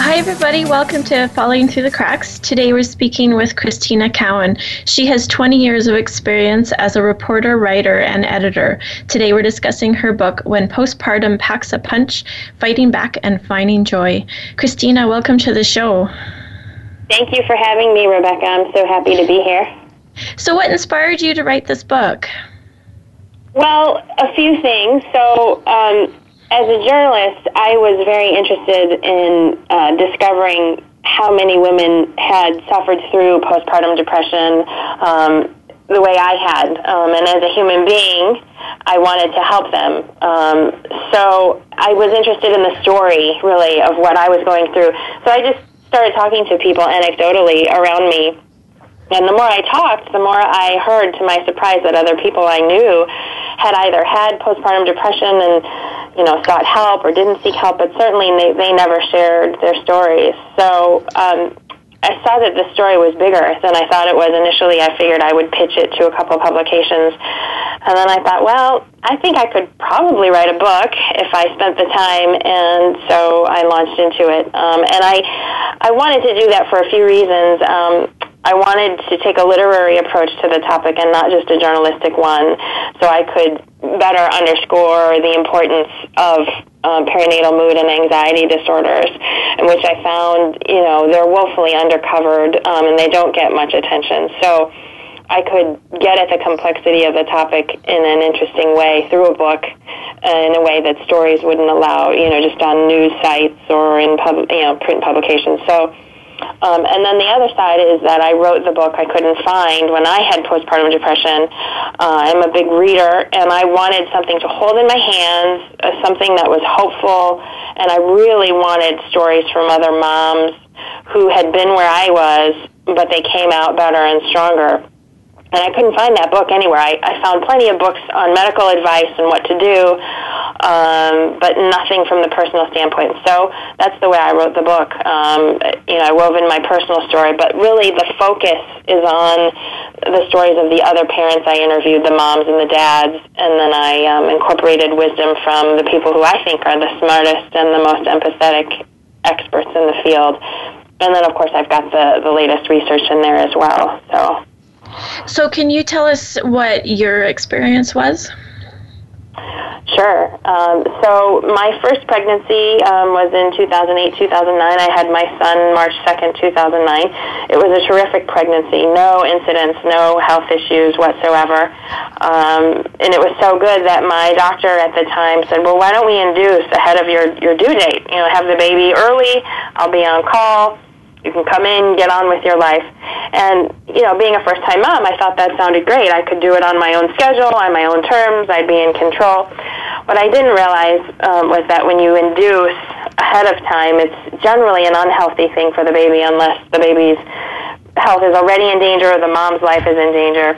Hi, everybody. Welcome to Falling Through the Cracks. Today we're speaking with Kristina Cowan. She has 20 years of experience as a reporter, writer, and editor. Today we're discussing her book, When Postpartum Packs a Punch Fighting Back and Finding Joy. Kristina, welcome to the show. Thank you for having me, Rebecca. I'm so happy to be here. So, what inspired you to write this book? Well, a few things. So, um, as a journalist, I was very interested in uh, discovering how many women had suffered through postpartum depression um, the way I had. Um, and as a human being, I wanted to help them. Um, so I was interested in the story, really, of what I was going through. So I just started talking to people anecdotally around me and the more I talked, the more I heard, to my surprise, that other people I knew had either had postpartum depression and, you know, sought help or didn't seek help, but certainly they, they never shared their stories. So um, I saw that the story was bigger than I thought it was initially. I figured I would pitch it to a couple publications. And then I thought, well, I think I could probably write a book if I spent the time, and so I launched into it. Um, and I, I wanted to do that for a few reasons. Um, I wanted to take a literary approach to the topic and not just a journalistic one, so I could better underscore the importance of um, perinatal mood and anxiety disorders, in which I found, you know, they're woefully undercovered um, and they don't get much attention. So I could get at the complexity of the topic in an interesting way through a book, in a way that stories wouldn't allow, you know, just on news sites or in pub, you know, print publications. So um, and then the other side is that I wrote the book I couldn't find when I had postpartum depression. Uh, I'm a big reader, and I wanted something to hold in my hands, uh, something that was hopeful, and I really wanted stories from other moms who had been where I was, but they came out better and stronger and I couldn't find that book anywhere. I, I found plenty of books on medical advice and what to do, um, but nothing from the personal standpoint. So that's the way I wrote the book. Um, you know, I wove in my personal story, but really the focus is on the stories of the other parents I interviewed, the moms and the dads, and then I um, incorporated wisdom from the people who I think are the smartest and the most empathetic experts in the field. And then, of course, I've got the, the latest research in there as well. So. So, can you tell us what your experience was? Sure. Um, so my first pregnancy um, was in 2008, 2009. I had my son March 2nd, 2009. It was a terrific pregnancy. No incidents, no health issues whatsoever. Um, and it was so good that my doctor at the time said, well, why don't we induce ahead of your, your due date? You know, have the baby early. I'll be on call you can come in, get on with your life. And, you know, being a first time mom, I thought that sounded great. I could do it on my own schedule, on my own terms, I'd be in control. What I didn't realize um, was that when you induce ahead of time, it's generally an unhealthy thing for the baby unless the baby's health is already in danger or the mom's life is in danger.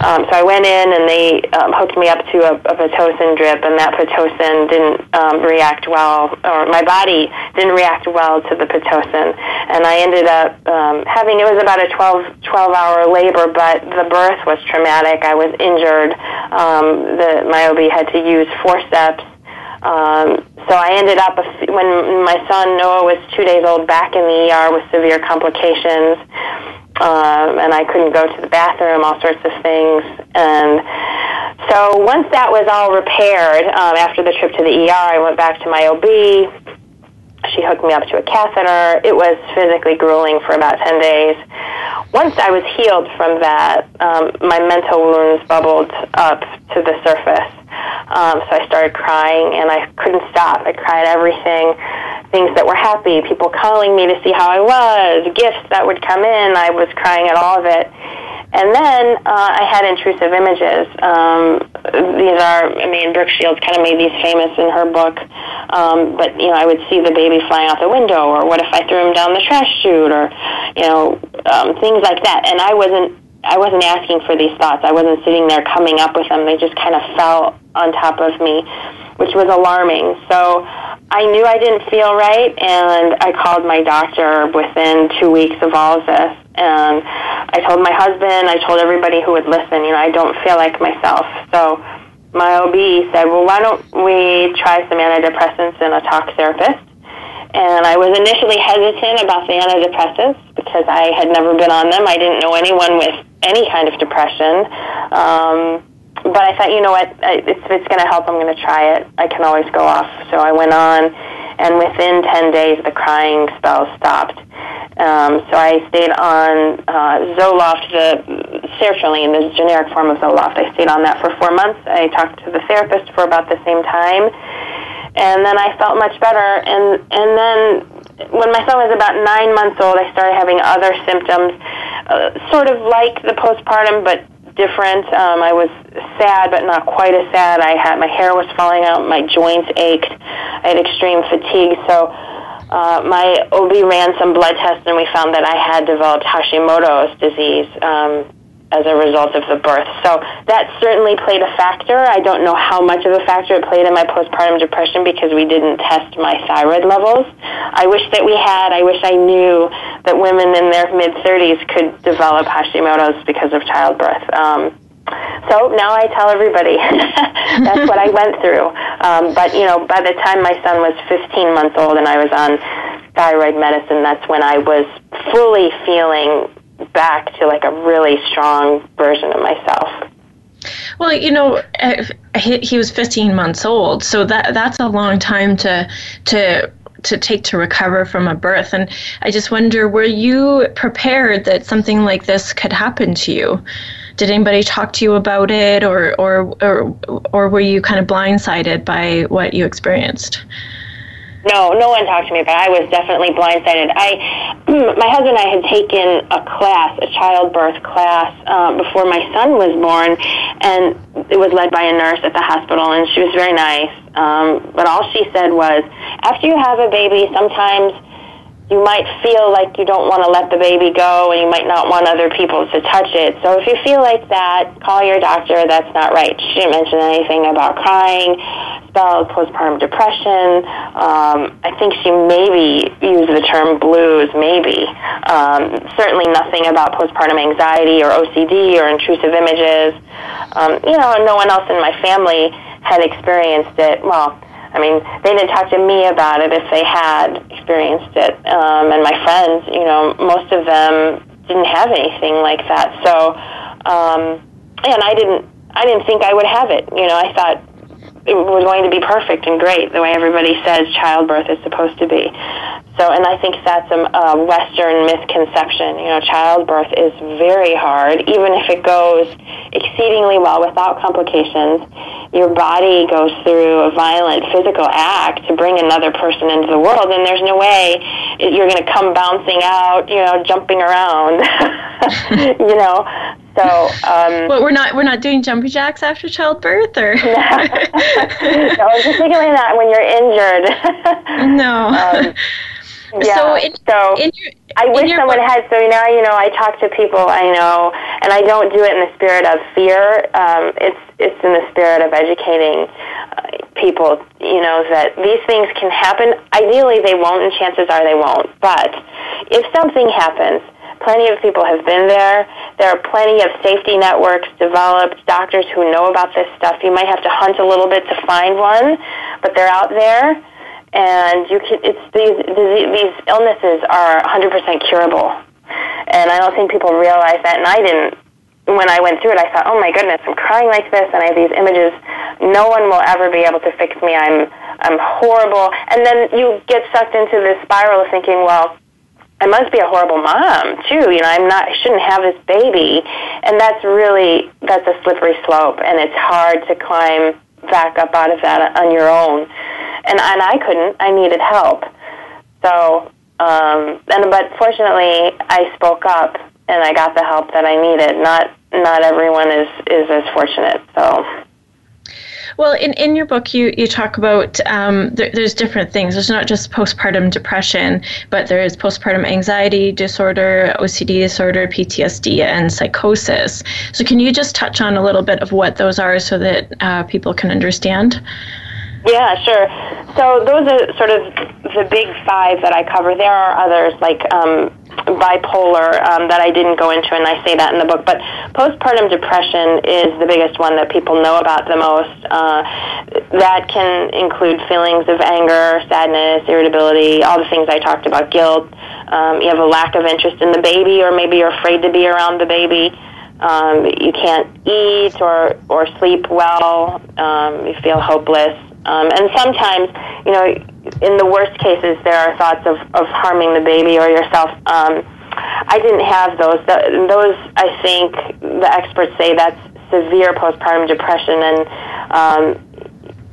Um, so I went in and they um, hooked me up to a, a Pitocin drip, and that Pitocin didn't um, react well, or my body didn't react well to the Pitocin. And I ended up um, having, it was about a 12, 12 hour labor, but the birth was traumatic. I was injured. Um, the, my OB had to use forceps. Um, so I ended up when my son Noah was two days old back in the ER with severe complications, um, and I couldn't go to the bathroom, all sorts of things. And so once that was all repaired, um, after the trip to the ER, I went back to my OB. She hooked me up to a catheter. It was physically grueling for about 10 days. Once I was healed from that, um, my mental wounds bubbled up to the surface. Um, so I started crying and I couldn't stop. I cried everything, things that were happy, people calling me to see how I was, gifts that would come in. I was crying at all of it. And then uh, I had intrusive images. Um, these are, I mean, Brooke Shields kind of made these famous in her book. Um, but, you know, I would see the baby flying out the window, or what if I threw him down the trash chute, or, you know, um, things like that. And I wasn't I wasn't asking for these thoughts. I wasn't sitting there coming up with them. They just kind of fell on top of me, which was alarming. So I knew I didn't feel right, and I called my doctor within two weeks of all of this. And I told my husband, I told everybody who would listen, you know, I don't feel like myself. So my OB said, well, why don't we try some antidepressants and a talk therapist? And I was initially hesitant about the antidepressants because I had never been on them. I didn't know anyone with any kind of depression. Um, but I thought, you know what, if it's going to help, I'm going to try it. I can always go off. So I went on, and within 10 days, the crying spell stopped. Um, so I stayed on uh, Zoloft, the sertraline, the generic form of Zoloft. I stayed on that for four months. I talked to the therapist for about the same time and then I felt much better. And and then when my son was about nine months old, I started having other symptoms, uh, sort of like the postpartum, but different. Um, I was sad, but not quite as sad. I had my hair was falling out, my joints ached, I had extreme fatigue. So uh, my OB ran some blood tests, and we found that I had developed Hashimoto's disease. Um, as a result of the birth. So that certainly played a factor. I don't know how much of a factor it played in my postpartum depression because we didn't test my thyroid levels. I wish that we had. I wish I knew that women in their mid 30s could develop Hashimoto's because of childbirth. Um, so now I tell everybody that's what I went through. Um, but you know, by the time my son was 15 months old and I was on thyroid medicine, that's when I was fully feeling back to like a really strong version of myself. Well, you know, he he was 15 months old, so that that's a long time to to to take to recover from a birth. And I just wonder, were you prepared that something like this could happen to you? Did anybody talk to you about it, or or or, or were you kind of blindsided by what you experienced? No, no one talked to me, but I was definitely blindsided. I, my husband and I had taken a class, a childbirth class, uh, before my son was born, and it was led by a nurse at the hospital, and she was very nice. Um, but all she said was, after you have a baby, sometimes you might feel like you don't want to let the baby go and you might not want other people to touch it. So if you feel like that, call your doctor. That's not right. She didn't mention anything about crying, spells, postpartum depression. Um, I think she maybe used the term blues, maybe. Um, certainly nothing about postpartum anxiety or OCD or intrusive images. Um, you know, no one else in my family had experienced it. Well, I mean, they didn't talk to me about it if they had experienced it. Um, and my friends, you know, most of them didn't have anything like that. So, um, and I didn't, I didn't think I would have it. You know, I thought it was going to be perfect and great the way everybody says childbirth is supposed to be. So, and I think that's a, a Western misconception. You know, childbirth is very hard, even if it goes exceedingly well without complications. Your body goes through a violent physical act to bring another person into the world, and there's no way you're going to come bouncing out, you know, jumping around, you know. So, um, well, we're not we're not doing jumping jacks after childbirth, or no, no particularly not when you're injured. no. Um, yeah. So, in, so in your, I wish someone book. had. So now you know, I talk to people I know, and I don't do it in the spirit of fear. Um, it's it's in the spirit of educating uh, people. You know that these things can happen. Ideally, they won't, and chances are they won't. But if something happens, plenty of people have been there. There are plenty of safety networks developed, doctors who know about this stuff. You might have to hunt a little bit to find one, but they're out there and you can, it's these these illnesses are 100% curable, and I don't think people realize that. And I didn't when I went through it. I thought, oh my goodness, I'm crying like this, and I have these images. No one will ever be able to fix me. I'm I'm horrible. And then you get sucked into this spiral of thinking, well, I must be a horrible mom too. You know, I'm not. I shouldn't have this baby, and that's really that's a slippery slope, and it's hard to climb back up out of that on your own and and I couldn't. I needed help. So, um, and but fortunately, I spoke up and I got the help that I needed. Not not everyone is is as fortunate. So. Well, in, in your book, you, you talk about um, there, there's different things. There's not just postpartum depression, but there is postpartum anxiety disorder, OCD disorder, PTSD, and psychosis. So, can you just touch on a little bit of what those are so that uh, people can understand? Yeah, sure. So those are sort of the big five that I cover. There are others like um, bipolar um, that I didn't go into, and I say that in the book. But postpartum depression is the biggest one that people know about the most. Uh, that can include feelings of anger, sadness, irritability, all the things I talked about, guilt. Um, you have a lack of interest in the baby, or maybe you're afraid to be around the baby. Um, you can't eat or or sleep well. Um, you feel hopeless. Um, and sometimes, you know, in the worst cases, there are thoughts of, of harming the baby or yourself. Um, I didn't have those. The, those, I think, the experts say that's severe postpartum depression, and um,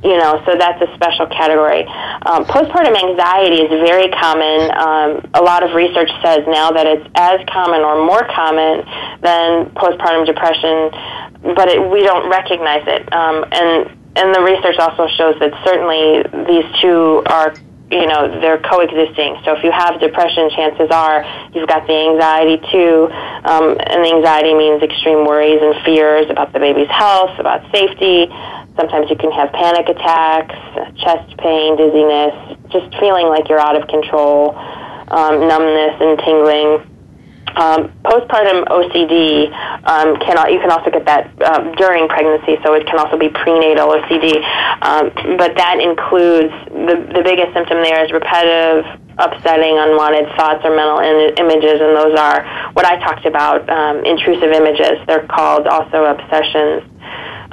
you know, so that's a special category. Um, postpartum anxiety is very common. Um, a lot of research says now that it's as common or more common than postpartum depression, but it, we don't recognize it. Um, and and the research also shows that certainly these two are you know they're coexisting. So if you have depression chances are you've got the anxiety too. Um, and the anxiety means extreme worries and fears about the baby's health about safety. Sometimes you can have panic attacks chest pain dizziness just feeling like you're out of control um, numbness and tingling um, postpartum OCD um, you can also get that um, during pregnancy, so it can also be prenatal OCD. Um, but that includes the the biggest symptom there is repetitive, upsetting, unwanted thoughts or mental in- images, and those are what I talked about, um, intrusive images. They're called also obsessions.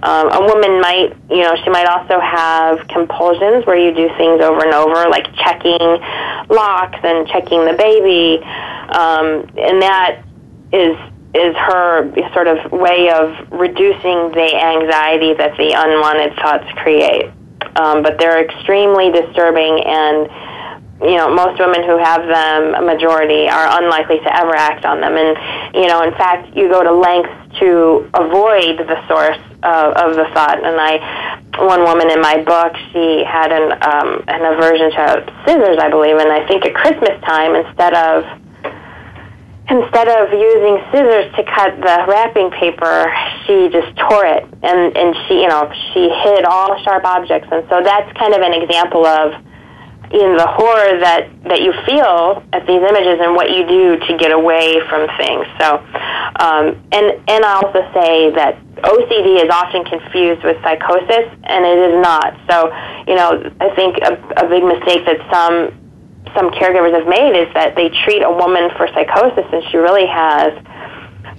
Um, a woman might, you know, she might also have compulsions where you do things over and over, like checking locks and checking the baby, um, and that is is her sort of way of reducing the anxiety that the unwanted thoughts create. Um, but they're extremely disturbing and you know, most women who have them, a majority, are unlikely to ever act on them. And, you know, in fact, you go to lengths to avoid the source of, the thought. And I, one woman in my book, she had an, um, an aversion to scissors, I believe, and I think at Christmas time, instead of instead of using scissors to cut the wrapping paper, she just tore it, and and she, you know, she hid all the sharp objects, and so that's kind of an example of in the horror that that you feel at these images and what you do to get away from things. So, um, and and I also say that OCD is often confused with psychosis, and it is not. So, you know, I think a, a big mistake that some some caregivers have made is that they treat a woman for psychosis, and she really has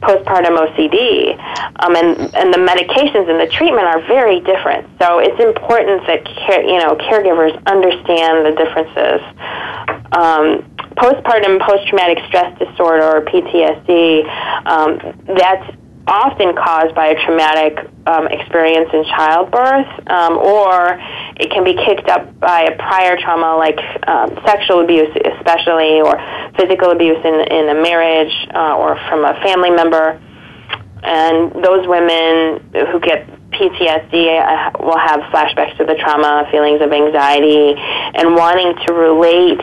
postpartum OCD, um, and and the medications and the treatment are very different. So it's important that care, you know caregivers understand the differences. Um, postpartum post-traumatic stress disorder or PTSD, um, that's often caused by a traumatic um, experience in childbirth, um, or it can be kicked up by a prior trauma like um, sexual abuse, especially, or physical abuse in, in a marriage uh, or from a family member. And those women who get PTSD uh, will have flashbacks to the trauma, feelings of anxiety, and wanting to relate.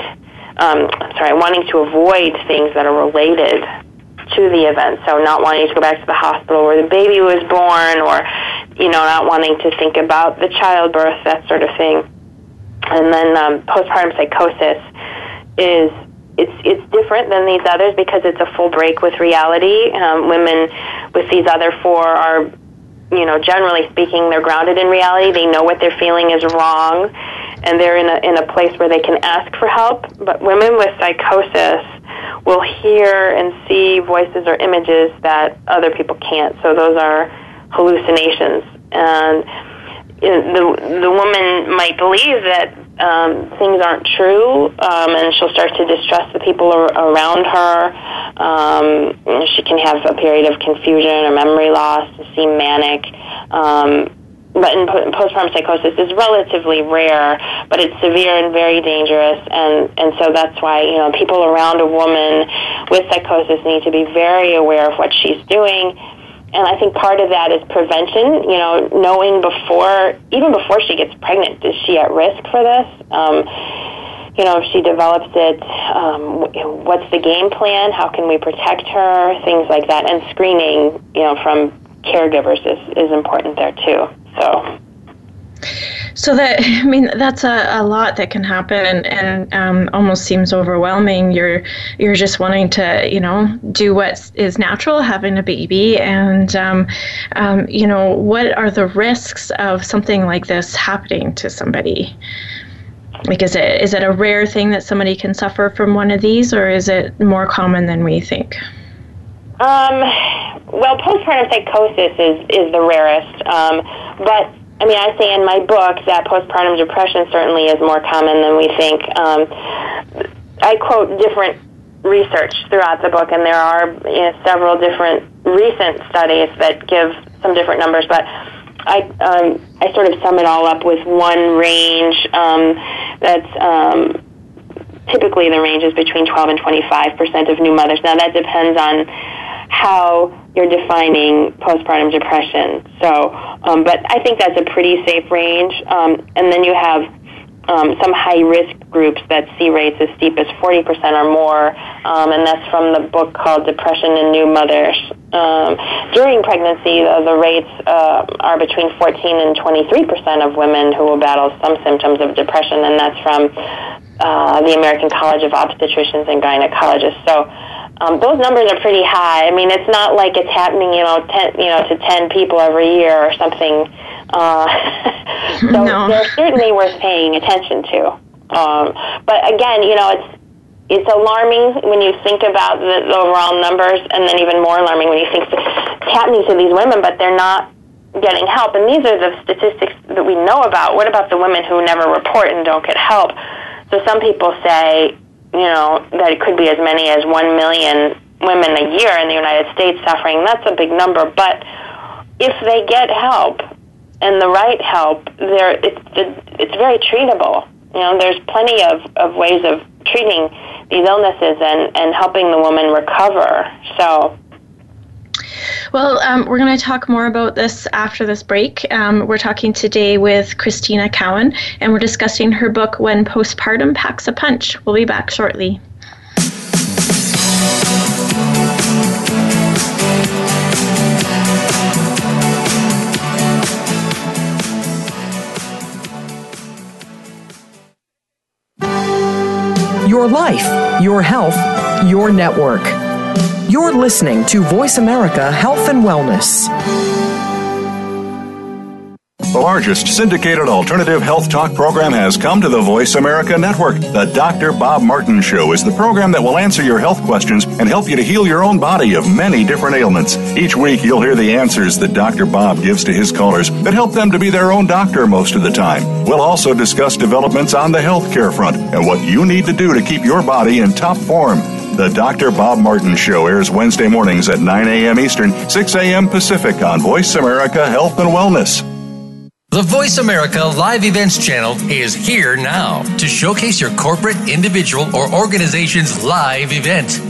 Um, sorry, wanting to avoid things that are related to the event. So not wanting to go back to the hospital where the baby was born or, you know, not wanting to think about the childbirth, that sort of thing. And then um, postpartum psychosis is it's it's different than these others because it's a full break with reality. Um, women with these other four are, you know, generally speaking, they're grounded in reality. They know what they're feeling is wrong, and they're in a in a place where they can ask for help. But women with psychosis will hear and see voices or images that other people can't. So those are hallucinations. And the the woman might believe that um, things aren't true, um, and she'll start to distrust the people ar- around her. Um, she can have a period of confusion or memory loss, seem manic. Um, but in postpartum psychosis is relatively rare, but it's severe and very dangerous, and and so that's why you know people around a woman with psychosis need to be very aware of what she's doing, and I think part of that is prevention. You know, knowing before, even before she gets pregnant, is she at risk for this? Um, you know, if she develops it, um, what's the game plan? How can we protect her? Things like that, and screening, you know, from caregivers is is important there too. So. So that I mean that's a, a lot that can happen and, and um, almost seems overwhelming. You're you're just wanting to you know do what is natural, having a baby, and um, um, you know what are the risks of something like this happening to somebody? Like is it is it a rare thing that somebody can suffer from one of these, or is it more common than we think? Um, well, postpartum psychosis is is the rarest, um, but I mean, I say in my book that postpartum depression certainly is more common than we think. Um, I quote different research throughout the book, and there are you know, several different recent studies that give some different numbers, but I um, I sort of sum it all up with one range um, that's um, typically the range is between 12 and 25 percent of new mothers. Now that depends on how you're defining postpartum depression. So, um, but I think that's a pretty safe range. Um, and then you have um, some high risk groups that see rates as steep as 40% or more, um, and that's from the book called Depression in New Mothers. Um, during pregnancy, uh, the rates uh, are between 14 and 23% of women who will battle some symptoms of depression, and that's from uh, the American College of Obstetricians and Gynecologists. So, um, those numbers are pretty high. I mean, it's not like it's happening, you know, ten, you know, to ten people every year or something. Uh, so no. they're certainly worth paying attention to. Um, but again, you know, it's it's alarming when you think about the, the overall numbers, and then even more alarming when you think it's happening to these women, but they're not getting help. And these are the statistics that we know about. What about the women who never report and don't get help? So some people say, you know, that it could be as many as 1 million women a year in the United States suffering. That's a big number. But if they get help and the right help, there it's, it's very treatable. You know, there's plenty of, of ways of treating these illnesses and, and helping the woman recover. So well, um, we're going to talk more about this after this break. Um, we're talking today with Kristina Cowan, and we're discussing her book, When Postpartum Packs a Punch. We'll be back shortly. Your life, your health, your network. You're listening to Voice America Health and Wellness. The largest syndicated alternative health talk program has come to the Voice America Network. The Dr. Bob Martin Show is the program that will answer your health questions and help you to heal your own body of many different ailments. Each week, you'll hear the answers that Dr. Bob gives to his callers that help them to be their own doctor most of the time. We'll also discuss developments on the healthcare front and what you need to do to keep your body in top form. The Dr. Bob Martin Show airs Wednesday mornings at 9 a.m. Eastern, 6 a.m. Pacific on Voice America Health and Wellness. The Voice America Live Events channel is here now to showcase your corporate, individual, or organization's live event.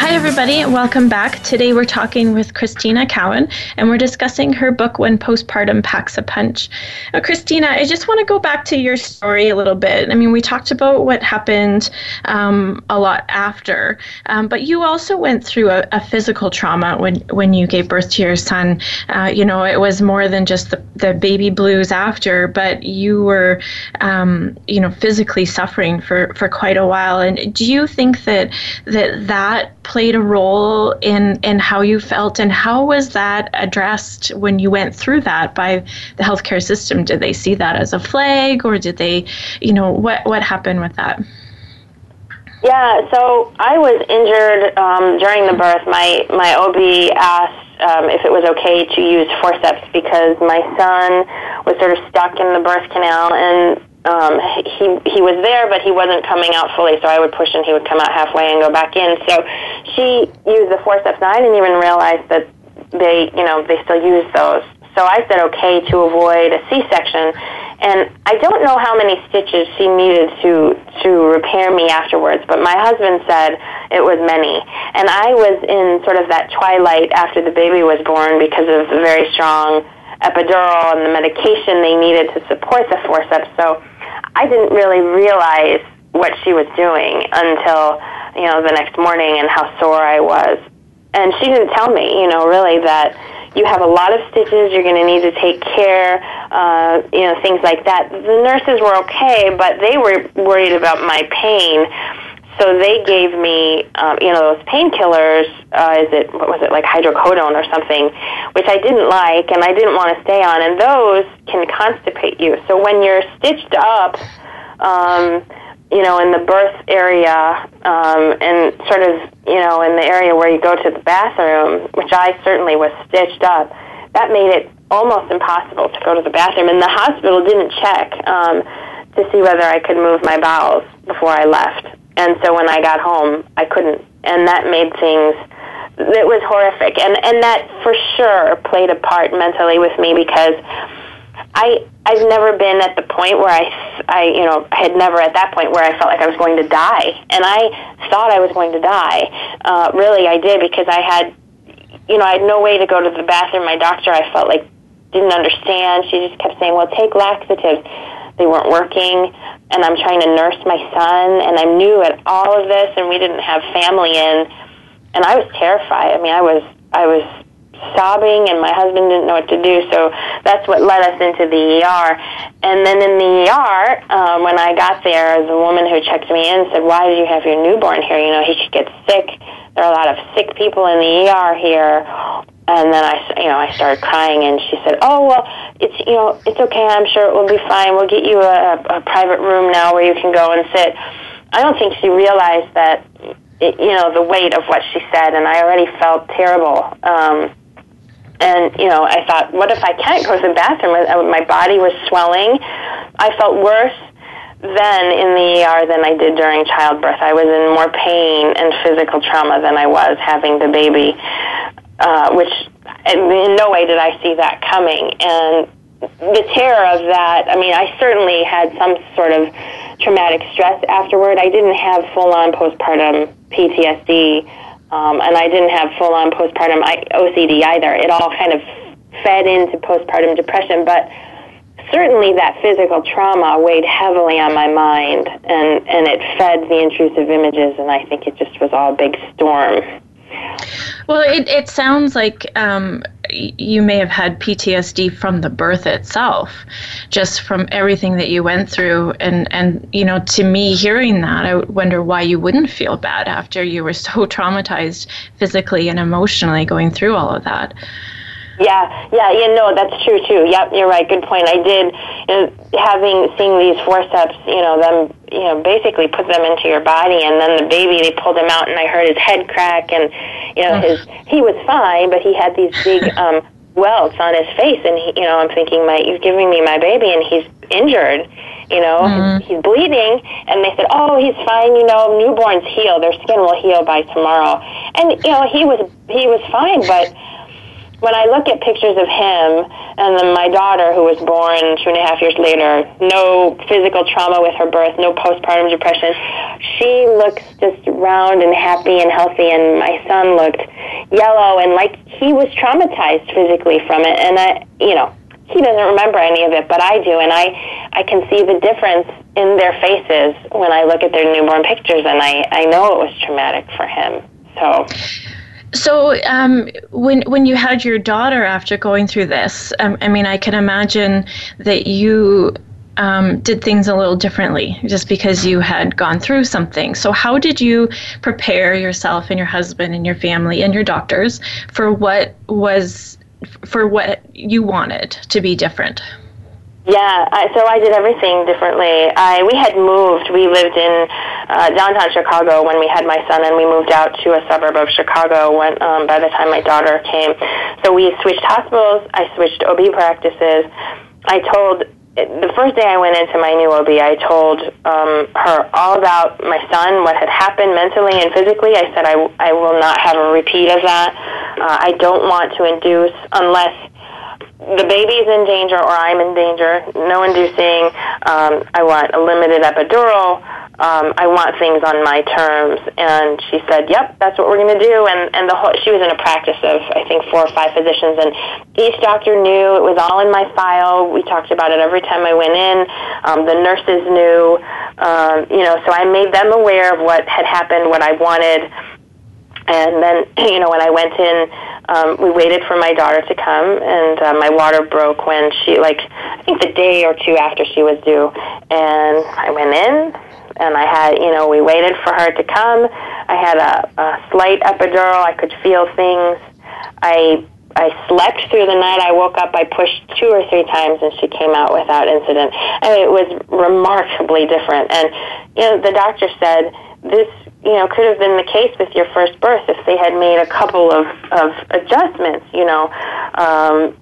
Hi, everybody, welcome back. Today we're talking with Kristina Cowan, and we're discussing her book, When Postpartum Packs a Punch. Now, Kristina, I just want to go back to your story a little bit. I mean, we talked about what happened um, a lot after, um, but you also went through a, a, physical trauma when, when you gave birth to your son. Uh, you know, it was more than just the, the baby blues after, but you were, um, you know, physically suffering for, for quite a while. And do you think that that, that played a role in in how you felt and how was that addressed when you went through that by the healthcare system? Did they see that as a flag or did they you know what what happened with that? Yeah so i was injured um, during the birth. My my ob asked um, if it was okay to use forceps because my son was sort of stuck in the birth canal and um, he he was there, but he wasn't coming out fully. So I would push, and he would come out halfway and go back in. So she used the forceps, and I didn't even realize that they, you know, they still use those. So I said okay to avoid a C-section, and I don't know how many stitches she needed to to repair me afterwards. But my husband said it was many, and I was in sort of that twilight after the baby was born because of the very strong epidural and the medication they needed to support the forceps. So I didn't really realize what she was doing until you know the next morning and how sore I was. And she didn't tell me, you know, really that you have a lot of stitches. You're going to need to take care, uh, you know, things like that. The nurses were okay, but they were worried about my pain. So they gave me, um, you know, those painkillers. Uh, is it what was it like hydrocodone or something, which I didn't like and I didn't want to stay on. And those can constipate you. So when you're stitched up, um, you know, in the birth area um, and sort of, you know, in the area where you go to the bathroom, which I certainly was stitched up, that made it almost impossible to go to the bathroom. And the hospital didn't check um, to see whether I could move my bowels before I left. And so when I got home, I couldn't. And that made things, it was horrific. And, and that for sure played a part mentally with me because I, I've never been at the point where I, I, you know, I had never at that point where I felt like I was going to die. And I thought I was going to die. Uh, really, I did because I had, you know, I had no way to go to the bathroom. My doctor, I felt like, didn't understand. She just kept saying, well, take laxatives. They weren't working and I'm trying to nurse my son, and I'm new at all of this, and we didn't have family in, and I was terrified. I mean, I was I was sobbing, and my husband didn't know what to do. So that's what led us into the ER. And then in the ER, um, when I got there, the woman who checked me in said, "Why did you have your newborn here? You know, he could get sick. There are a lot of sick people in the ER here." And then I, you know, I started crying, and she said, "Oh well, it's you know, it's okay. I'm sure it will be fine. We'll get you a, a private room now where you can go and sit." I don't think she realized that, it, you know, the weight of what she said, and I already felt terrible. Um, and you know, I thought, what if I can't go to the bathroom? My body was swelling. I felt worse then in the ER than I did during childbirth. I was in more pain and physical trauma than I was having the baby uh, which in no way did I see that coming. And the terror of that, I mean, I certainly had some sort of traumatic stress afterward. I didn't have full on postpartum PTSD, um, and I didn't have full on postpartum OCD either. It all kind of fed into postpartum depression, but certainly that physical trauma weighed heavily on my mind, and, and it fed the intrusive images, and I think it just was all a big storm. Well, it, it sounds like um, you may have had PTSD from the birth itself, just from everything that you went through. And, and, you know, to me, hearing that, I wonder why you wouldn't feel bad after you were so traumatized physically and emotionally going through all of that. Yeah, yeah, yeah. No, that's true too. Yep, you're right. Good point. I did, you know, having seeing these forceps, you know, them, you know, basically put them into your body, and then the baby, they pulled him out, and I heard his head crack, and You know, his he was fine, but he had these big um, welts on his face, and he, you know, I'm thinking, my you're giving me my baby, and he's injured. You know, mm-hmm. he's bleeding, and they said, "Oh, he's fine. You know, newborns heal; their skin will heal by tomorrow." And you know, he was he was fine, but when I look at pictures of him and then my daughter, who was born two and a half years later, no physical trauma with her birth, no postpartum depression, she looks just round and happy and healthy, and my son looked yellow and like he was traumatized physically from it. And I, you know, he doesn't remember any of it, but I do, and I, I can see the difference in their faces when I look at their newborn pictures, and I, I know it was traumatic for him. So. So, um, when when you had your daughter after going through this, um, I mean, I can imagine that you um, did things a little differently just because you had gone through something. So, how did you prepare yourself and your husband and your family and your doctors for what was for what you wanted to be different? Yeah, I, so I did everything differently. I we had moved. We lived in uh, downtown Chicago when we had my son, and we moved out to a suburb of Chicago when um, by the time my daughter came. So we switched hospitals. I switched OB practices. I told the first day I went into my new OB, I told um, her all about my son, what had happened mentally and physically. I said I, I will not have a repeat of that. Uh, I don't want to induce unless the baby's in danger or I'm in danger. No inducing. Um, I want a limited epidural. Um, I want things on my terms. And she said, "Yep, that's what we're going to do." And and the whole she was in a practice of I think four or five physicians, and each doctor knew it was all in my file. We talked about it every time I went in. Um, the nurses knew, um, you know, so I made them aware of what had happened, what I wanted. And then, you know, when I went in, um, we waited for my daughter to come, and uh, my water broke when she, like, I think the day or two after she was due. And I went in, and I had, you know, we waited for her to come. I had a, a slight epidural. I could feel things. I I slept through the night. I woke up. I pushed two or three times, and she came out without incident. Mean, it was remarkably different. And you know, the doctor said this you know, could have been the case with your first birth if they had made a couple of, of adjustments, you know. Um,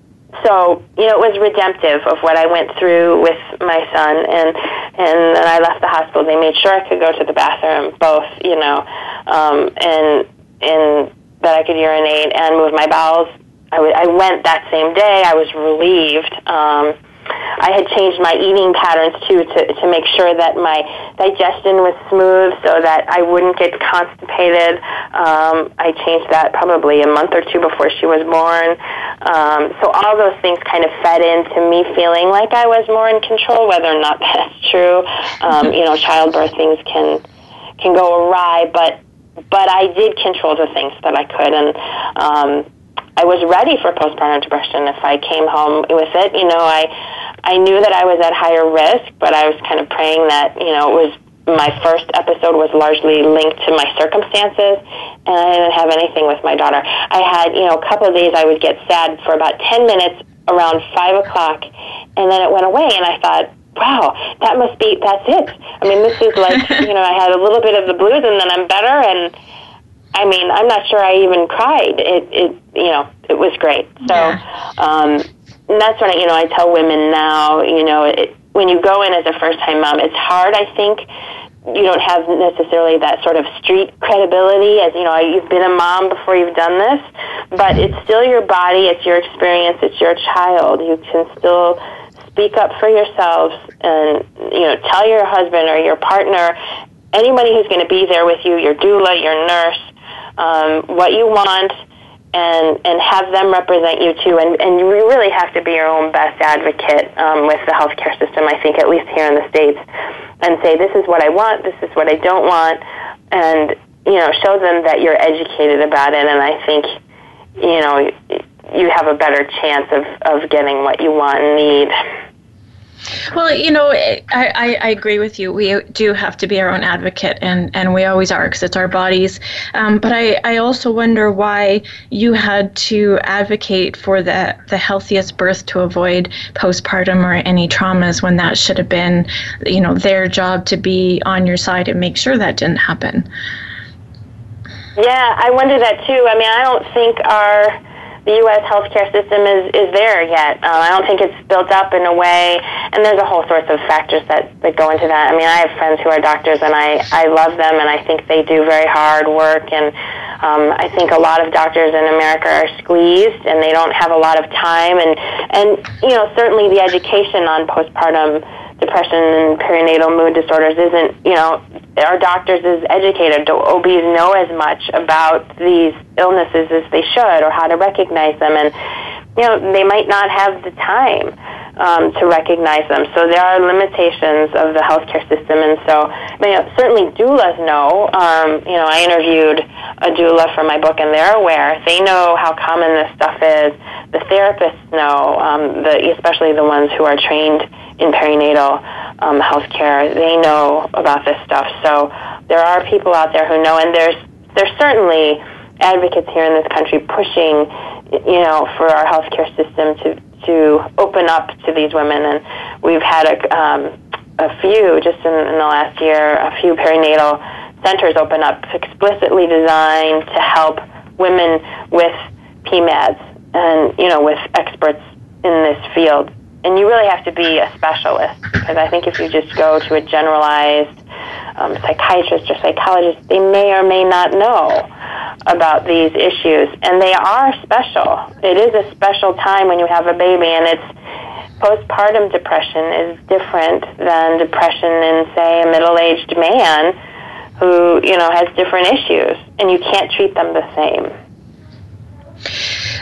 so, you know, it was redemptive of what I went through with my son. And, and then I left the hospital. They made sure I could go to the bathroom, both, you know, um, and, and that I could urinate and move my bowels. I, w- I went that same day. I was relieved. Um, I had changed my eating patterns too to, to make sure that my digestion was smooth so that I wouldn't get constipated. Um, I changed that probably a month or two before she was born. Um, so all those things kind of fed into me feeling like I was more in control, whether or not that's true. Um, you know, childbirth things can can go awry, but but I did control the things that I could, and um, I was ready for postpartum depression if I came home with it. You know, I I knew that I was at higher risk, but I was kind of praying that you know it was my first episode was largely linked to my circumstances, and I didn't have anything with my daughter. I had you know a couple of days I would get sad for about ten minutes around five o'clock, and then it went away, and I thought. Wow, that must be, that's it. I mean, this is like, you know, I had a little bit of the blues and then I'm better and I mean, I'm not sure I even cried. It, it, you know, it was great. So, yeah. um, that's when I, you know I tell women now. You know, it, when you go in as a first time mom, it's hard. I think you don't have necessarily that sort of street credibility as you know you've been a mom before you've done this but it's still your body it's your experience it's your child you can still speak up for yourselves and you know tell your husband or your partner anybody who's going to be there with you your doula your nurse um, what you want and and have them represent you too. And and you really have to be your own best advocate um, with the healthcare system. I think at least here in the states, and say this is what I want, this is what I don't want, and you know show them that you're educated about it. And I think you know you have a better chance of of getting what you want and need. Well, you know, I, I, I, agree with you. We do have to be our own advocate, and, and we always are because it's our bodies. Um, but I, I also wonder why you had to advocate for the, the healthiest birth to avoid postpartum or any traumas when that should have been, you know, their job to be on your side and make sure that didn't happen. Yeah, I wonder that too. I mean, I don't think our the U.S. healthcare system is, is there yet. Um, I don't think it's built up in a way, and there's a whole sorts of factors that, that go into that. I mean, I have friends who are doctors, and I, I love them, and I think they do very hard work, and um, I think a lot of doctors in America are squeezed, and they don't have a lot of time, and, and you know, certainly the education on postpartum depression and perinatal mood disorders isn't, you know, our doctors is educated. OBs know as much about these illnesses as they should or how to recognize them. And, you know, they might not have the time um, to recognize them. So there are limitations of the healthcare system. And so, you know, certainly doulas know. Um, you know, I interviewed a doula for my book, and they're aware. They know how common this stuff is. The therapists know, um, the, especially the ones who are trained in perinatal um, health care. They know about this stuff. So there are people out there who know, and there's there's certainly advocates here in this country pushing, you know, for our healthcare system to to open up to these women, and we've had a um, a few just in, in the last year, a few perinatal centers open up explicitly designed to help women with PMADS and you know with experts in this field and you really have to be a specialist because I think if you just go to a generalized um, psychiatrist or psychologist, they may or may not know about these issues, and they are special. It is a special time when you have a baby, and it's postpartum depression is different than depression in, say, a middle-aged man who you know has different issues, and you can't treat them the same.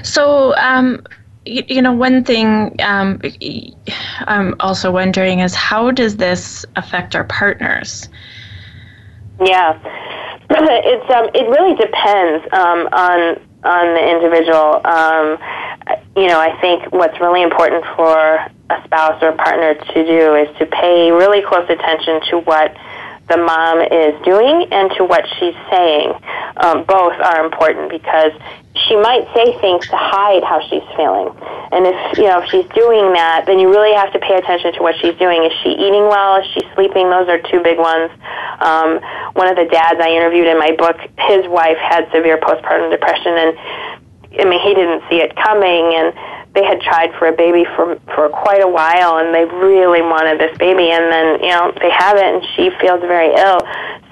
So. Um you, you know, one thing um, I'm also wondering is how does this affect our partners? Yeah, it's um, it really depends um, on on the individual. Um, you know, I think what's really important for a spouse or a partner to do is to pay really close attention to what the mom is doing and to what she's saying. Um, both are important because she might say things to hide how she's feeling. And if you know if she's doing that, then you really have to pay attention to what she's doing. Is she eating well? Is she sleeping? Those are two big ones. Um, one of the dads I interviewed in my book, his wife had severe postpartum depression, and I mean he didn't see it coming and they had tried for a baby for for quite a while and they really wanted this baby and then you know they have it and she feels very ill.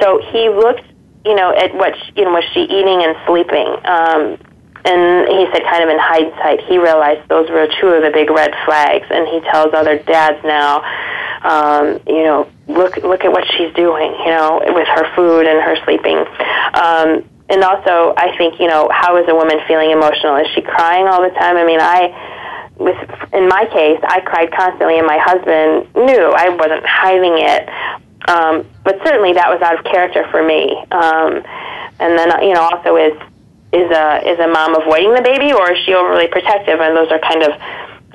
So he looked you know at what she, you know was she eating and sleeping? Um and he said kind of in hindsight he realized those were two of the big red flags and he tells other dads now um you know look look at what she's doing you know with her food and her sleeping. Um and also I think you know how is a woman feeling emotional? Is she crying all the time? I mean, I with in my case, I cried constantly, and my husband knew I wasn't hiding it. Um, but certainly that was out of character for me. Um, and then you know also is is a is a mom avoiding the baby or is she overly protective? And those are kind of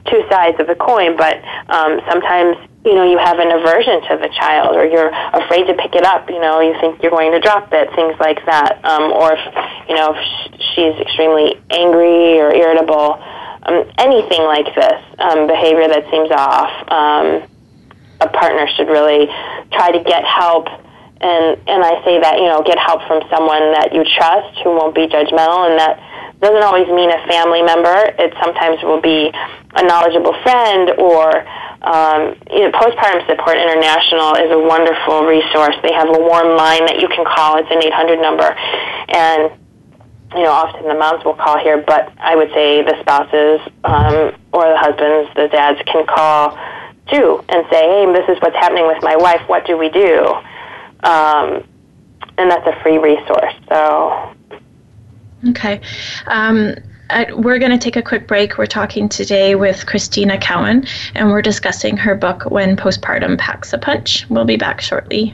two sides of the coin. But um, sometimes you know, you have an aversion to the child or you're afraid to pick it up, you know, you think you're going to drop it, things like that. Um, or if, you know, if she's extremely angry or irritable, um, anything like this, um, behavior that seems off, um, a partner should really try to get help. And, and I say that, you know, get help from someone that you trust who won't be judgmental and that doesn't always mean a family member. It sometimes will be a knowledgeable friend or um, you know, Postpartum Support International is a wonderful resource. They have a warm line that you can call. It's an 800 number. And, you know, often the moms will call here, but I would say the spouses um, or the husbands, the dads can call too and say, hey, this is what's happening with my wife. What do we do? Um, and that's a free resource. So. Okay. Um, uh, we're going to take a quick break. We're talking today with Kristina Cowan, and we're discussing her book, When Postpartum Packs a Punch. We'll be back shortly.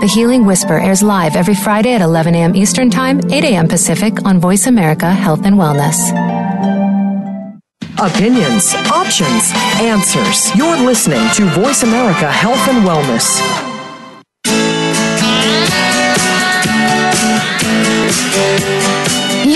The Healing Whisper airs live every Friday at 11 a.m. Eastern Time, 8 a.m. Pacific on Voice America Health and Wellness. Opinions, options, answers. You're listening to Voice America Health and Wellness.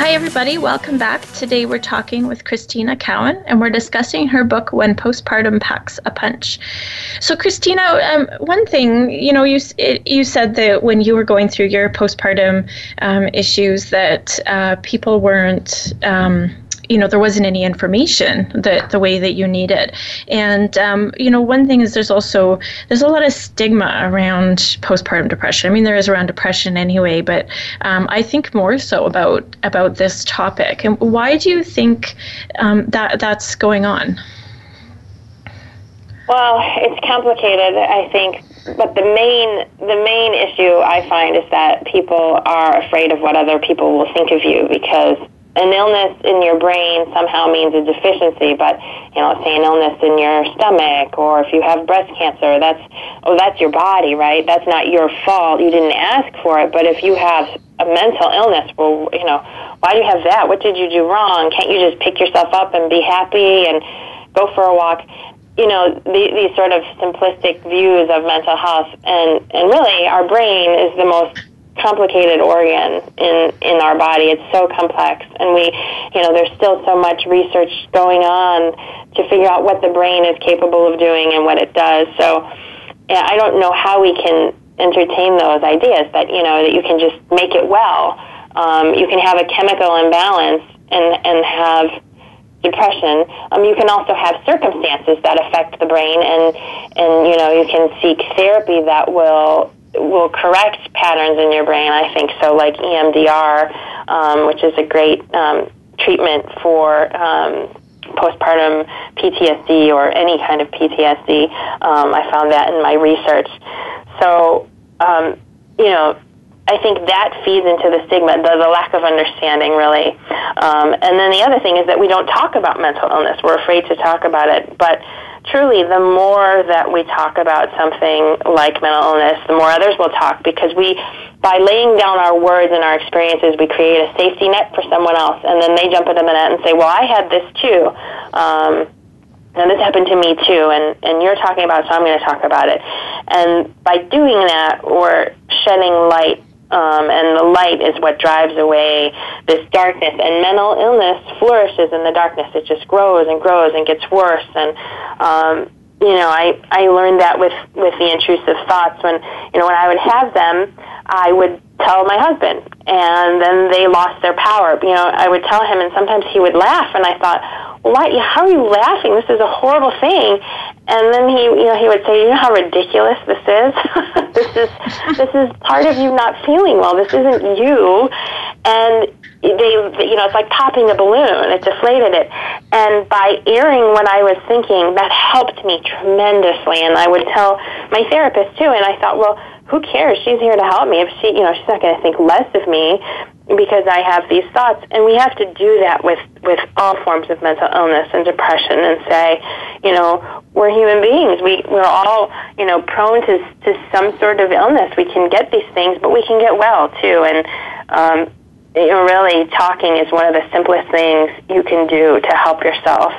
Hi, everybody. Welcome back. Today we're talking with Kristina Cowan and we're discussing her book, When Postpartum Packs a Punch. So, Kristina, um, one thing, you know, you, it, you said that when you were going through your postpartum um, issues that uh, people weren't. Um, you know there wasn't any information the the way that you need it. And um, you know one thing is there's also there's a lot of stigma around postpartum depression. I mean there is around depression anyway but um, i think more so about about this topic. And why do you think um, that that's going on? Well it's complicated i think but the main the main issue I find is that people are afraid of what other people will think of you because an illness in your brain somehow means a deficiency, but you know, say an illness in your stomach, or if you have breast cancer, that's oh, that's your body, right? That's not your fault. You didn't ask for it. But if you have a mental illness, well, you know, why do you have that? What did you do wrong? Can't you just pick yourself up and be happy and go for a walk? You know, the, these sort of simplistic views of mental health, and and really, our brain is the most complicated organ in in our body. It's so complex, and we, you know, there's still so much research going on to figure out what the brain is capable of doing and what it does. So, yeah, I don't know how we can entertain those ideas that you know that you can just make it well. Um, you can have a chemical imbalance and and have depression. Um, you can also have circumstances that affect the brain, and and you know you can seek therapy that will will correct patterns in your brain. I think so, like EMDR, um, which is a great um, treatment for um, postpartum PTSD or any kind of PTSD. Um, I found that in my research. So, um, you know, I think that feeds into the stigma, the, the lack of understanding, really. Um, and then the other thing is that we don't talk about mental illness. We're afraid to talk about it. But truly, the more that we talk about something like mental illness, the more others will talk because we, by laying down our words and our experiences, we create a safety net for someone else, and then they jump into the net and say, "Well, I had this too." Um, and this happened to me too, and, and you're talking about it, so I'm going to talk about it. And by doing that, we're shedding light um, and the light is what drives away this darkness. And mental illness flourishes in the darkness. It just grows and grows and gets worse. And um, you know, I I learned that with with the intrusive thoughts. When you know, when I would have them, I would tell my husband, and then they lost their power. You know, I would tell him, and sometimes he would laugh, and I thought why, how are you laughing? This is a horrible thing. And then he, you know, he would say, you know how ridiculous this is? this is, this is part of you not feeling well. This isn't you. and they, you know, it's like popping a balloon. It deflated it. And by airing what I was thinking, that helped me tremendously. And I would tell my therapist too. And I thought, well, who cares? She's here to help me. If she, you know, she's not going to think less of me because I have these thoughts. And we have to do that with, with all forms of mental illness and depression and say, you know, we're human beings. We, we're all, you know, prone to, to some sort of illness. We can get these things, but we can get well too. And, um, you know, really talking is one of the simplest things you can do to help yourself.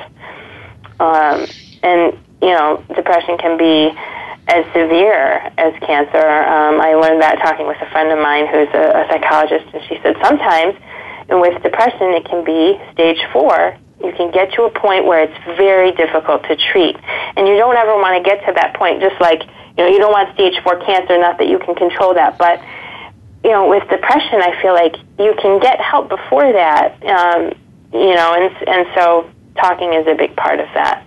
Um, and, you know, depression can be as severe as cancer. Um, I learned that talking with a friend of mine who's a, a psychologist, and she said sometimes with depression it can be stage four. You can get to a point where it's very difficult to treat, and you don't ever want to get to that point. Just like you know, you don't want stage four cancer. Not that you can control that, but you know, with depression, I feel like you can get help before that. Um, you know, and and so talking is a big part of that.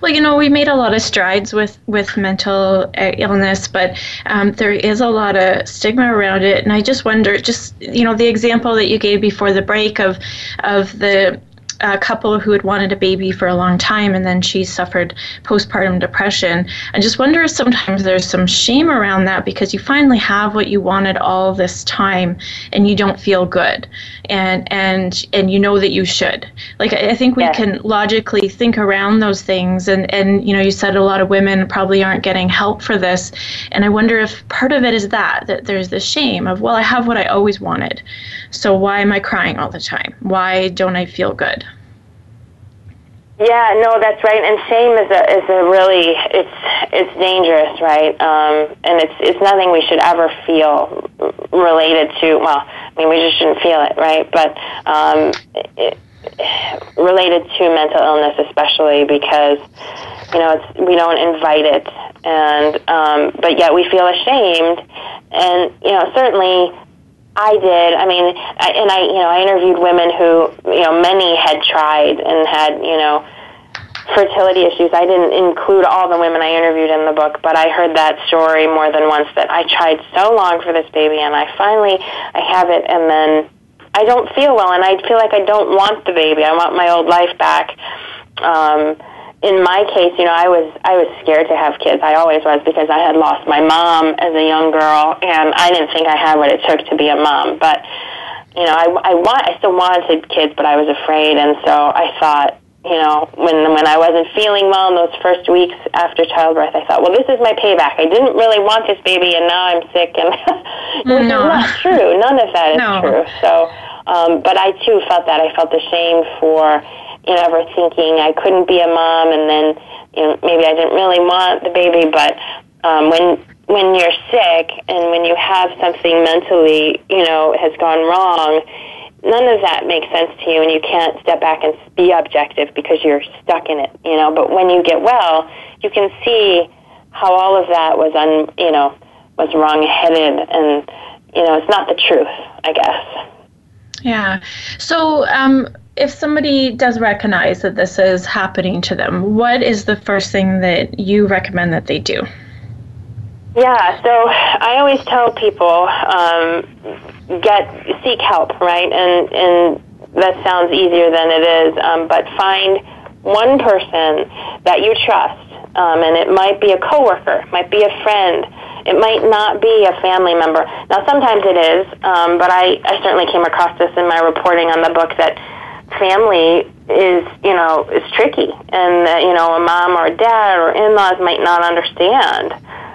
Well, you know, we made a lot of strides with with mental uh, illness, but um, there is a lot of stigma around it, and I just wonder, just you know, the example that you gave before the break of of the a couple who had wanted a baby for a long time and then she suffered postpartum depression. I just wonder if sometimes there's some shame around that because you finally have what you wanted all this time and you don't feel good. And and and you know that you should. Like I think we can logically think around those things and and you know you said a lot of women probably aren't getting help for this and I wonder if part of it is that that there's the shame of well I have what I always wanted. So why am I crying all the time? Why don't I feel good? Yeah, no, that's right. And shame is a is a really it's it's dangerous, right? Um, and it's it's nothing we should ever feel related to. Well, I mean, we just shouldn't feel it, right? But um, it, related to mental illness, especially because you know it's we don't invite it, and um, but yet we feel ashamed, and you know certainly I did. I mean, I, and I, you know, I interviewed women who, you know, many had tried and had, you know, fertility issues. I didn't include all the women I interviewed in the book, but I heard that story more than once that I tried so long for this baby and I finally I have it and then I don't feel well and I feel like I don't want the baby. I want my old life back. Um in my case, you know, I was I was scared to have kids. I always was because I had lost my mom as a young girl, and I didn't think I had what it took to be a mom. But you know, I I want I still wanted kids, but I was afraid, and so I thought, you know, when when I wasn't feeling well in those first weeks after childbirth, I thought, well, this is my payback. I didn't really want this baby, and now I'm sick, and no. is not true. None of that is no. true. So, um, but I too felt that I felt ashamed for you know, ever thinking I couldn't be a mom, and then you know maybe I didn't really want the baby. But um, when when you're sick and when you have something mentally, you know, has gone wrong, none of that makes sense to you, and you can't step back and be objective because you're stuck in it. You know, but when you get well, you can see how all of that was un, you know, was wrong-headed, and you know, it's not the truth, I guess. Yeah. So, um, if somebody does recognize that this is happening to them, what is the first thing that you recommend that they do? Yeah, so I always tell people um, get seek help, right? And and that sounds easier than it is, um, but find one person that you trust, um, and it might be a coworker, might be a friend, it might not be a family member. Now, sometimes it is, um, but I, I certainly came across this in my reporting on the book that family is you know is tricky and that you know a mom or a dad or in-laws might not understand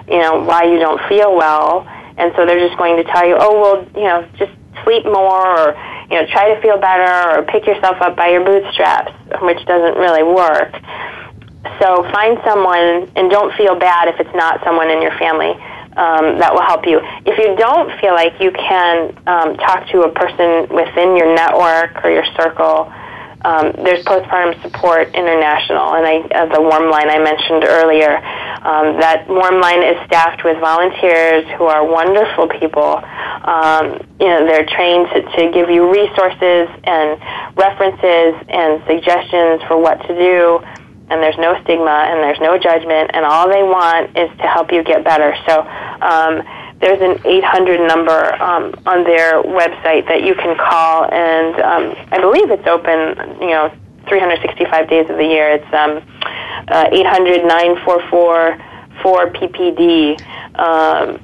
you know why you don't feel well and so they're just going to tell you oh well you know just sleep more or you know try to feel better or pick yourself up by your bootstraps which doesn't really work so find someone and don't feel bad if it's not someone in your family um, that will help you. If you don't feel like you can um, talk to a person within your network or your circle, um, there's Postpartum Support International, and I, uh, the Warm Line I mentioned earlier. Um, that Warm Line is staffed with volunteers who are wonderful people. Um, you know, they're trained to, to give you resources and references and suggestions for what to do and there's no stigma and there's no judgment and all they want is to help you get better. So um, there's an 800 number um, on their website that you can call, and um, I believe it's open, you know, 365 days of the year. It's um, uh, 800 944 4PPD. Um,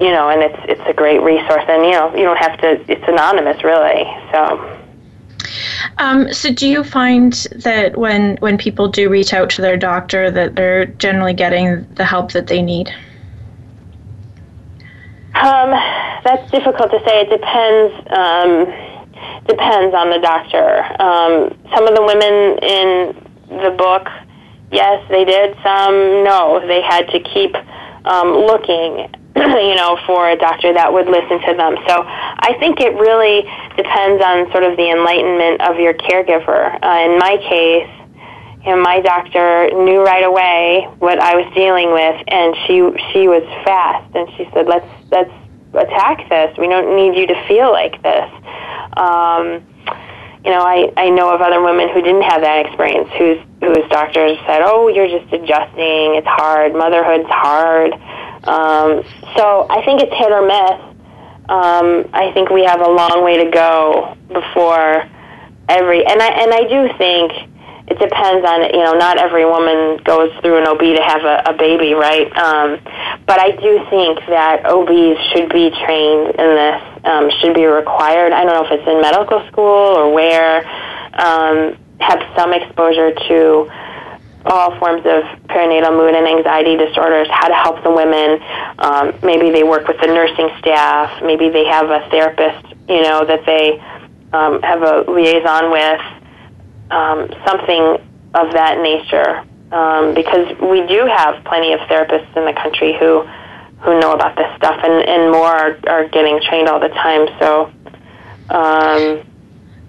you know, and it's it's a great resource, and you know, you don't have to. It's anonymous, really. So. Um, so, do you find that when when people do reach out to their doctor, that they're generally getting the help that they need? Um, that's difficult to say. It depends. Um, depends on the doctor. Um, some of the women in the book, yes, they did. Some, no, they had to keep um, looking you know, for a doctor that would listen to them. So I think it really depends on sort of the enlightenment of your caregiver. Uh, in my case, you know, my doctor knew right away what I was dealing with, and she she was fast, and she said, "Let's let's attack this. We don't need you to feel like this." Um, you know, I, I know of other women who didn't have that experience, whose whose doctors said, "Oh, you're just adjusting. It's hard. Motherhood's hard." Um, so I think it's hit or miss. Um, I think we have a long way to go before every, and I and I do think it depends on you know not every woman goes through an OB to have a, a baby, right? Um, but I do think that OBs should be trained in this, um, should be required. I don't know if it's in medical school or where. Um, have some exposure to all forms of perinatal mood and anxiety disorders, how to help the women. Um, maybe they work with the nursing staff. Maybe they have a therapist, you know, that they um, have a liaison with. Um, something of that nature, um, because we do have plenty of therapists in the country who who know about this stuff, and, and more are, are getting trained all the time. So. Um,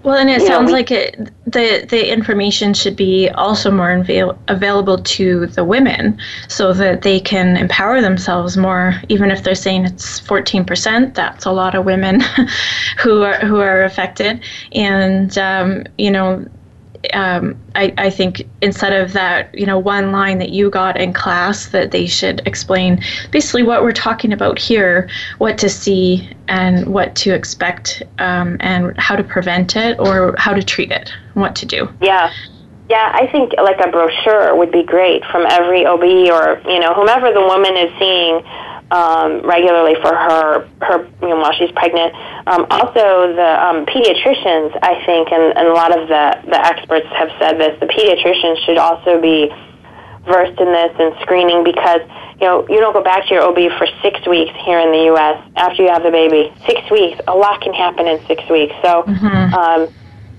well, and it you sounds know, we, like it, the the information should be also more avail- available to the women, so that they can empower themselves more. Even if they're saying it's fourteen percent, that's a lot of women who are who are affected, and um, you know um, I, I think instead of that, you know, one line that you got in class, that they should explain basically what we're talking about here, what to see and what to expect, um, and how to prevent it or how to treat it, what to do. Yeah. Yeah, I think like a brochure would be great from every OB or, you know, whomever the woman is seeing um, regularly for her her you know, while she's pregnant. Um, also, the um, pediatricians, I think, and, and a lot of the the experts have said this. The pediatricians should also be versed in this and screening because you know you don't go back to your OB for six weeks here in the U.S. after you have the baby. Six weeks, a lot can happen in six weeks. So. Mm-hmm. Um,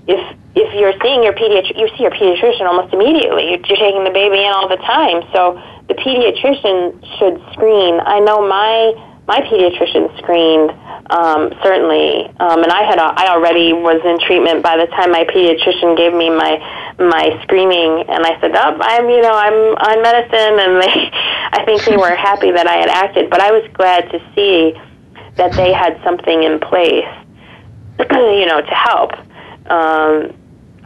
if if you're seeing your pediatrician, you see your pediatrician almost immediately. You're, you're taking the baby in all the time, so the pediatrician should screen. I know my my pediatrician screened um, certainly, um, and I had I already was in treatment by the time my pediatrician gave me my my screening, and I said, "Up, oh, I'm you know I'm on medicine," and they I think they were happy that I had acted, but I was glad to see that they had something in place, you know, to help. Um,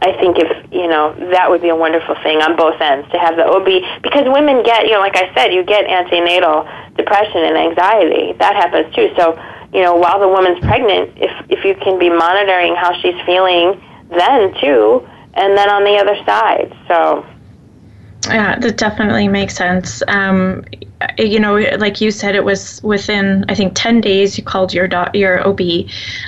I think if you know that would be a wonderful thing on both ends to have the OB because women get you know like I said you get antenatal depression and anxiety. That happens too. So you know while the woman's pregnant if if you can be monitoring how she's feeling then too and then on the other side. So yeah, that definitely makes sense. Um, you know, like you said, it was within I think ten days you called your your OB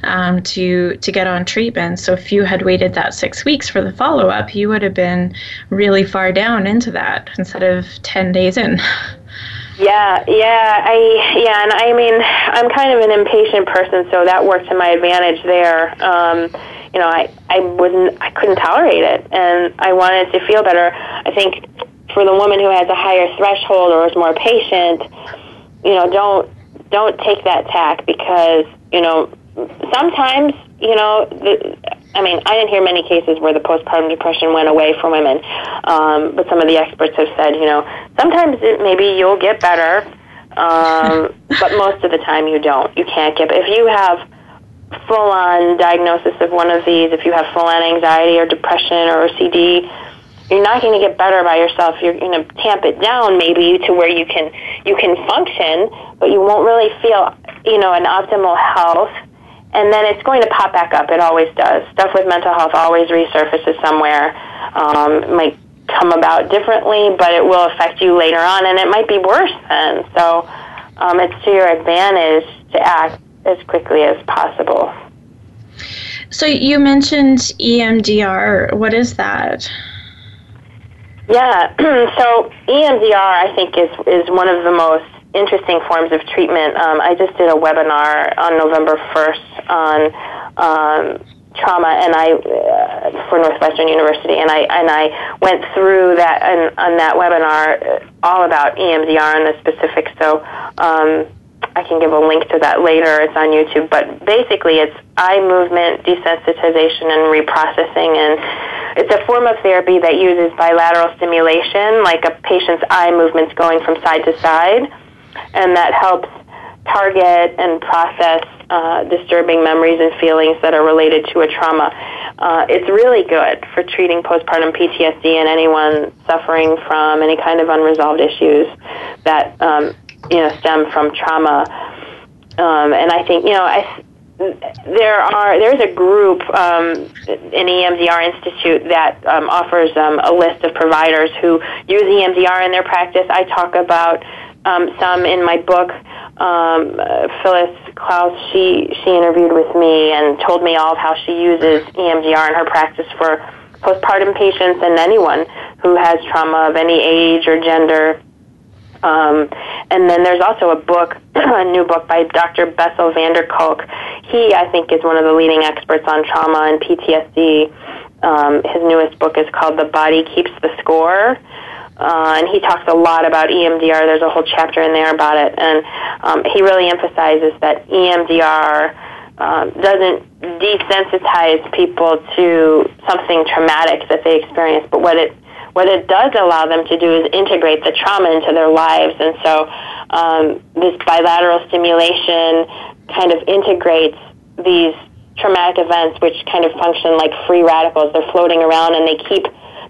um, to to get on treatment. So if you had waited that six weeks for the follow up, you would have been really far down into that instead of ten days in. Yeah, yeah, I yeah, and I mean, I'm kind of an impatient person, so that worked to my advantage there. Um, you know, I I wouldn't, I couldn't tolerate it, and I wanted to feel better. I think for the woman who has a higher threshold or is more patient, you know, don't don't take that tack because you know sometimes you know the, I mean I didn't hear many cases where the postpartum depression went away for women, um, but some of the experts have said you know sometimes it, maybe you'll get better, um, but most of the time you don't. You can't get. If you have full on diagnosis of one of these, if you have full on anxiety or depression or OCD you're not going to get better by yourself. You're going to tamp it down maybe to where you can you can function, but you won't really feel you know, an optimal health, and then it's going to pop back up. It always does. Stuff with mental health always resurfaces somewhere. Um, might come about differently, but it will affect you later on, and it might be worse then. So um, it's to your advantage to act as quickly as possible. So you mentioned EMDR. What is that? Yeah, so EMDR I think is is one of the most interesting forms of treatment. Um, I just did a webinar on November first on um, trauma, and I uh, for Northwestern University, and I and I went through that and on that webinar all about EMDR and the specifics. So. Um, I can give a link to that later. It's on YouTube. But basically, it's eye movement desensitization and reprocessing, and it's a form of therapy that uses bilateral stimulation, like a patient's eye movements going from side to side, and that helps target and process uh, disturbing memories and feelings that are related to a trauma. Uh, it's really good for treating postpartum PTSD and anyone suffering from any kind of unresolved issues that um, you know stem from trauma. Um, and I think you know I there are there's a group um, an EMDR institute that um, offers um, a list of providers who use EMDR in their practice. I talk about um, some in my book. Um, Phyllis Klaus she she interviewed with me and told me all of how she uses EMDR in her practice for postpartum patients and anyone who has trauma of any age or gender. Um, and then there's also a book, a new book by Dr. Bessel van der Kolk. He, I think, is one of the leading experts on trauma and PTSD. Um, his newest book is called The Body Keeps the Score. Uh, and he talks a lot about EMDR. There's a whole chapter in there about it. And um, he really emphasizes that EMDR um, doesn't desensitize people to something traumatic that they experience, but what it what it does allow them to do is integrate the trauma into their lives. And so um, this bilateral stimulation kind of integrates these traumatic events, which kind of function like free radicals. They're floating around and they keep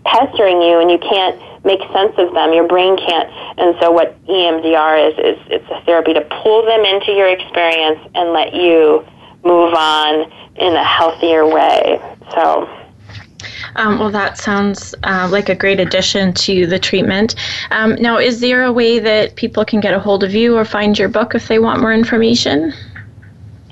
pestering you, and you can't make sense of them. Your brain can't. And so what EMDR is is it's a therapy to pull them into your experience and let you move on in a healthier way. So um, well, that sounds uh, like a great addition to the treatment. Um, now, is there a way that people can get a hold of you or find your book if they want more information?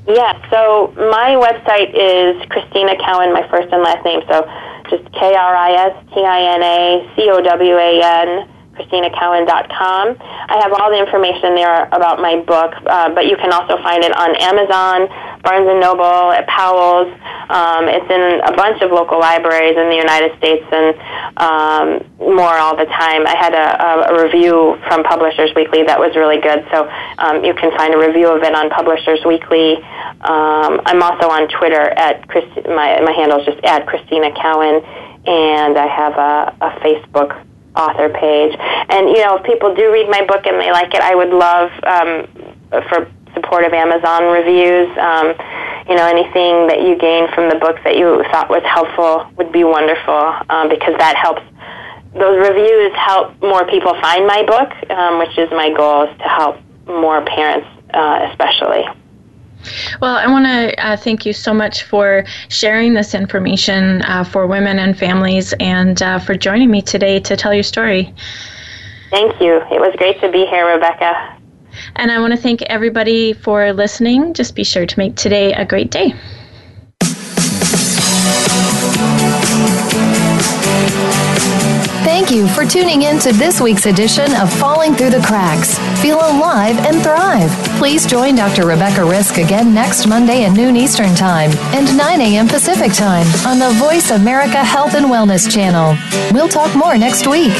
Yeah, so my website is Kristina Cowan, my first and last name. So just K R I S T I N A C O W A N KristinaCowan.com. I have all the information there about my book, uh, but you can also find it on Amazon, Barnes & Noble, at Powell's. Um, it's in a bunch of local libraries in the United States and um, more all the time. I had a, a, review from Publishers Weekly that was really good, so um, you can find a review of it on Publishers Weekly. Um, I'm also on Twitter at my my handle is just at Kristina Cowan, and I have a, a Facebook author page. And you know, if people do read my book and they like it, I would love um, for supportive Amazon reviews. Um, you know, anything that you gain from the book that you thought was helpful would be wonderful um, because that helps. Those reviews help more people find my book, um, which is my goal is to help more parents, uh, especially. Well, I want to uh, thank you so much for sharing this information uh, for women and families and uh, for joining me today to tell your story. Thank you. It was great to be here, Rebecca. And I want to thank everybody for listening. Just be sure to make today a great day. Thank you for tuning in to this week's edition of Falling Through the Cracks. Feel alive and thrive. Please join Dr. Rebecca Risk again next Monday at noon Eastern Time and 9 a.m. Pacific Time on the Voice America Health and Wellness channel. We'll talk more next week.